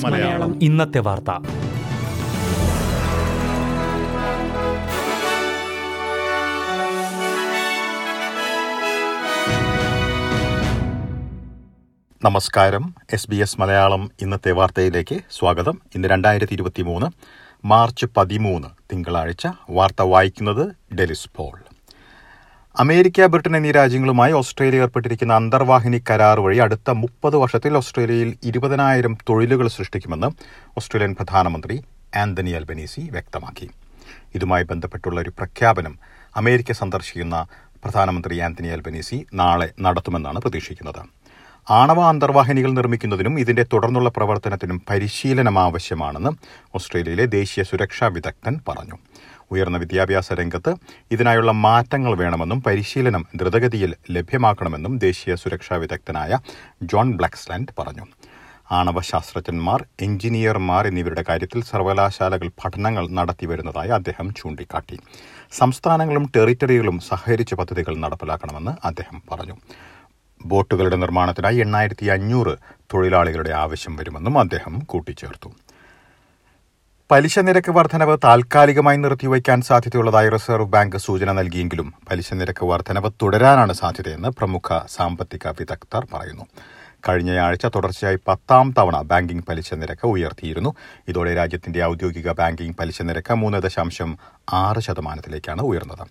മലയാളം. ഇന്നത്തെ വാർത്ത. നമസ്കാരം. എസ് ബി എസ് മലയാളം ഇന്നത്തെ വാർത്തയിലേക്ക് സ്വാഗതം. ഇന്ന് രണ്ടായിരത്തി ഇരുപത്തി മൂന്ന് മാർച്ച് പതിമൂന്ന് തിങ്കളാഴ്ച. വാർത്ത വായിക്കുന്നത് ഡെലിസ് പോൾ. അമേരിക്ക ബ്രിട്ടൻ എന്നീ രാജ്യങ്ങളുമായി ഓസ്ട്രേലിയ ഏർപ്പെട്ടിരിക്കുന്ന അന്തർവാഹിനി കരാർ വഴി അടുത്ത മുപ്പത് വർഷത്തിൽ ഓസ്ട്രേലിയയിൽ ഇരുപതിനായിരം തൊഴിലുകൾ സൃഷ്ടിക്കുമെന്ന് ഓസ്ട്രേലിയൻ പ്രധാനമന്ത്രി ആന്റണി അൽബനീസി വ്യക്തമാക്കി. ഇതുമായി ബന്ധപ്പെട്ടുള്ള ഒരു പ്രഖ്യാപനം അമേരിക്ക സന്ദർശിക്കുന്ന പ്രധാനമന്ത്രി ആന്റണി അൽബനീസി നാളെ നടത്തുമെന്നാണ് പ്രതീക്ഷിക്കുന്നത്. ആണവ അന്തർവാഹിനികൾ നിർമ്മിക്കുന്നതിനും ഇതിന്റെ തുടർന്നുള്ള പ്രവർത്തനത്തിനും പരിശീലനം ആവശ്യമാണെന്ന് ഓസ്ട്രേലിയയിലെ ദേശീയ സുരക്ഷാ വിദഗ്ധൻ പറഞ്ഞു. ഉയർന്ന വിദ്യാഭ്യാസ രംഗത്ത് ഇതിനായുള്ള മാറ്റങ്ങൾ വേണമെന്നും പരിശീലനം ദ്രുതഗതിയിൽ ലഭ്യമാക്കണമെന്നും ദേശീയ സുരക്ഷാ വിദഗ്ധനായ ജോൺ ബ്ലാക്സ്ലാൻഡ് പറഞ്ഞു. ആണവ ശാസ്ത്രജ്ഞന്മാർ എഞ്ചിനീയർമാർ എന്നിവരുടെ കാര്യത്തിൽ സർവകലാശാലകൾ പഠനങ്ങൾ നടത്തിവരുന്നതായി അദ്ദേഹം ചൂണ്ടിക്കാട്ടി. സംസ്ഥാനങ്ങളും ടെറിറ്ററികളും സഹകരിച്ച് പദ്ധതികൾ നടപ്പിലാക്കണമെന്ന് അദ്ദേഹം പറഞ്ഞു. ബോട്ടുകളുടെ നിർമ്മാണത്തിനായി എണ്ണായിരത്തി അഞ്ഞൂറ് തൊഴിലാളികളുടെ ആവശ്യം വരുമെന്നും അദ്ദേഹം കൂട്ടിച്ചേർത്തു. പലിശ നിരക്ക് വർധനവ് താൽക്കാലികമായി നിർത്തിവയ്ക്കാൻ സാധ്യതയുള്ളതായി റിസർവ് ബാങ്ക് സൂചന നൽകിയെങ്കിലും പലിശ നിരക്ക് വർധനവ് തുടരാനാണ് സാധ്യതയെന്ന് പ്രമുഖ സാമ്പത്തിക വിദഗ്ധർ പറയുന്നു. കഴിഞ്ഞയാഴ്ച തുടർച്ചയായി പത്താം തവണ ബാങ്കിംഗ് പലിശ നിരക്ക് ഉയർത്തിയിരുന്നു. ഇതോടെ രാജ്യത്തിന്റെ ഔദ്യോഗിക ബാങ്കിംഗ് പലിശ നിരക്ക് മൂന്ന് ദശാംശം ആറ് ശതമാനത്തിലേക്കാണ് ഉയർന്നത്.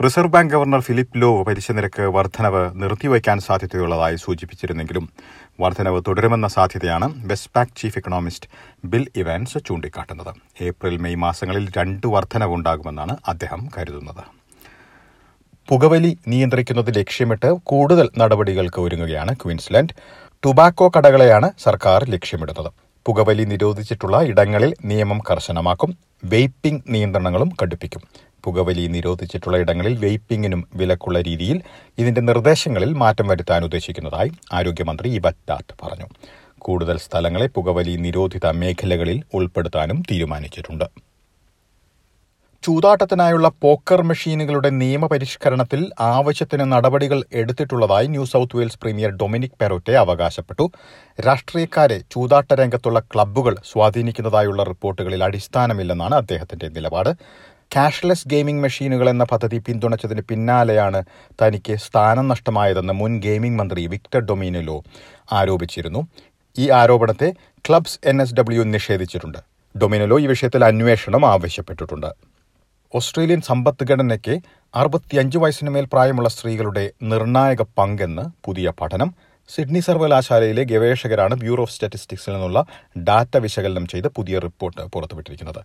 Reserve bank governor Philip Lowe പലിശ നിരക്ക് വർധനവ് നിർത്തിവയ്ക്കാൻ സാധ്യതയുള്ളതായി സൂചിപ്പിച്ചിരുന്നെങ്കിലും വർധനവ് തുടരുമെന്ന സാധ്യതയാണ് Westpac chief economist Bill Evans ചൂണ്ടിക്കാട്ടുന്നത്. ഏപ്രിൽ മെയ് മാസങ്ങളിൽ രണ്ട് വർധനവുണ്ടാകുമെന്നാണ് അദ്ദേഹം കരുതുന്നത്. പുകവലി നിയന്ത്രിക്കുന്നത് ലക്ഷ്യമിട്ട് കൂടുതൽ നടപടികൾക്ക് ഒരുങ്ങുകയാണ് ക്വീൻസ്ലാൻഡ്. ടുബാക്കോ കടകളെയാണ് സർക്കാർ ലക്ഷ്യമിടുന്നത്. പുകവലി നിരോധിച്ചിട്ടുള്ള ഇടങ്ങളിൽ നിയമം കർശനമാക്കും വെയ്പ്പിംഗ് നിയന്ത്രണങ്ങളും കടുപ്പിക്കും. പുകവലി നിരോധിച്ചിട്ടുള്ള ഇടങ്ങളിൽ വെയ്പ്പിങ്ങിനും വിലക്കുള്ള രീതിയിൽ ഇതിന്റെ നിർദ്ദേശങ്ങളിൽ മാറ്റം വരുത്താൻ ഉദ്ദേശിക്കുന്നതായി ആരോഗ്യമന്ത്രി ഇബറ്റാറ്റ് പറഞ്ഞു. കൂടുതൽ സ്ഥലങ്ങളെ പുകവലി നിരോധിത മേഖലകളിൽ ഉൾപ്പെടുത്താനും തീരുമാനിച്ചിട്ടുണ്ട്. ചൂതാട്ടത്തിനായുള്ള പോക്കർ മെഷീനുകളുടെ നിയമപരിഷ്കരണത്തിൽ ആവശ്യത്തിന് നടപടികൾ എടുത്തിട്ടുള്ളതായി New South Wales premier Dominic Perrottet അവകാശപ്പെട്ടു. രാഷ്ട്രീയക്കാരെ ചൂതാട്ട രംഗത്തുള്ള ക്ലബ്ബുകൾ സ്വാധീനിക്കുന്നതായുള്ള റിപ്പോർട്ടുകളിൽ അടിസ്ഥാനമില്ലെന്നാണ് അദ്ദേഹത്തിന്റെ നിലപാട്. ക്യാഷ്ലെസ് ഗെയിമിംഗ് മെഷീനുകൾ എന്ന പദ്ധതി പിന്തുണച്ചതിന് പിന്നാലെയാണ് തനിക്ക് സ്ഥാനം നഷ്ടമായതെന്ന് മുൻ ഗെയിമിംഗ് മന്ത്രി വിക്ടർ ഡൊമിനിലോ ആരോപിച്ചിരുന്നു. ഈ ആരോപണത്തെ ക്ലബ്സ് എൻ എസ് ഡബ്ല്യു നിഷേധിച്ചിട്ടുണ്ട്. ഡൊമിനിലോ ഈ വിഷയത്തിൽ അന്വേഷണം ആവശ്യപ്പെട്ടിട്ടുണ്ട്. ഓസ്ട്രേലിയൻ സമ്പദ്ഘടനയ്ക്ക് അറുപത്തിയഞ്ച് വയസ്സിന് മേൽ പ്രായമുള്ള സ്ത്രീകളുടെ നിർണായക പങ്കെന്ന് പുതിയ പഠനം. സിഡ്നി സർവകലാശാലയിലെ ഗവേഷകരാണ് ബ്യൂറോ ഓഫ് സ്റ്റാറ്റിസ്റ്റിക്സിൽ നിന്നുള്ള ഡാറ്റ വിശകലനം ചെയ്ത് പുതിയ റിപ്പോർട്ട് പുറത്തുവിട്ടിരിക്കുന്നത്.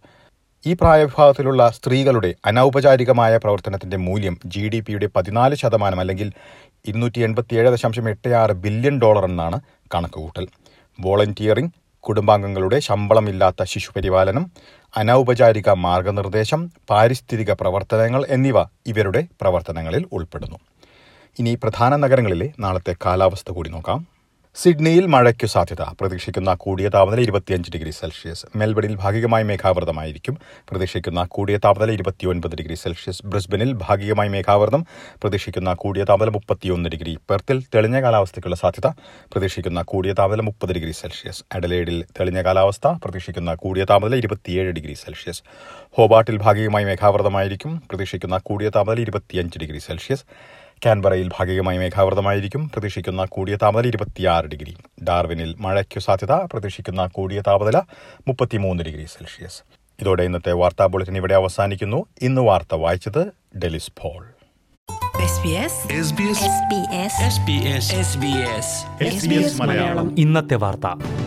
ഈ പ്രായവിഭാഗത്തിലുള്ള സ്ത്രീകളുടെ അനൗപചാരികമായ പ്രവർത്തനത്തിന്റെ മൂല്യം ജി ഡി പിയുടെ പതിനാല് ശതമാനം അല്ലെങ്കിൽ ഇരുന്നൂറ്റി എൺപത്തിയേഴ് ദശാംശം എട്ട് ആറ് ബില്യൺ ഡോളർ എന്നാണ് കണക്കുകൂട്ടൽ. വോളണ്ടിയറിംഗ് കുടുംബാംഗങ്ങളുടെ ശമ്പളമില്ലാത്ത ശിശുപരിപാലനം അനൗപചാരിക മാർഗനിർദ്ദേശം പാരിസ്ഥിതിക പ്രവർത്തനങ്ങൾ എന്നിവ ഇവരുടെ പ്രവർത്തനങ്ങളിൽ ഉൾപ്പെടുന്നു. ഇനി പ്രധാന നഗരങ്ങളിലെ നാളത്തെ കാലാവസ്ഥ കൂടി നോക്കാം. സിഡ്നിയിൽ മഴയ്ക്കു സാധ്യത. പ്രതീക്ഷിക്കുന്ന കൂടിയ താപനില ഇരുപത്തിയഞ്ച് ഡിഗ്രി സെൽഷ്യസ്. മെൽബണിൽ ഭാഗികമായി മേഘാവൃതമായിരിക്കും. പ്രതീക്ഷിക്കുന്ന കൂടിയ താപനില ഇരുപത്തിയൊൻപത് ഡിഗ്രി സെൽഷ്യസ്. ബ്രിസ്ബനിൽ ഭാഗികമായി മേഘാവൃതം. പ്രതീക്ഷിക്കുന്ന കൂടിയ താപനില മുപ്പത്തിയൊന്ന് ഡിഗ്രി. പെർത്തിൽ തെളിഞ്ഞ കാലാവസ്ഥയ്ക്കുള്ള സാധ്യത. പ്രതീക്ഷിക്കുന്ന കൂടിയ താപനില മുപ്പത് ഡിഗ്രി സെൽഷ്യസ്. അഡലേഡിൽ തെളിഞ്ഞ കാലാവസ്ഥ. പ്രതീക്ഷിക്കുന്ന കൂടിയ താപനില ഇരുപത്തിയേഴ് ഡിഗ്രി സെൽഷ്യസ്. ഹോബാട്ടിൽ ഭാഗികമായി മേഘാവൃതമായിരിക്കും. പ്രതീക്ഷിക്കുന്ന കൂടിയ താപനില ഇരുപത്തിയഞ്ച് ഡിഗ്രി സെൽഷ്യസ്. കാൻബറയിൽ ഭാഗികമായി മേഘാവൃതമായിരിക്കും. പ്രതീക്ഷിക്കുന്ന കൂടിയ താപനില ഇരുപത്തിയാറ് ഡിഗ്രി. ഡാർവിനിൽ മഴയ്ക്കു സാധ്യത. പ്രതീക്ഷിക്കുന്ന കൂടിയ താപനില മുപ്പത്തിമൂന്ന് ഡിഗ്രി സെൽഷ്യസ്. ഇതോടെ ഇന്നത്തെ വാർത്താ ബുള്ളറ്റിൻ ഇവിടെ അവസാനിക്കുന്നു. ഇന്ന് വാർത്ത വായിച്ചത് ഡെലിസ് പോൾ. SBS ഇന്നത്തെ വാർത്ത.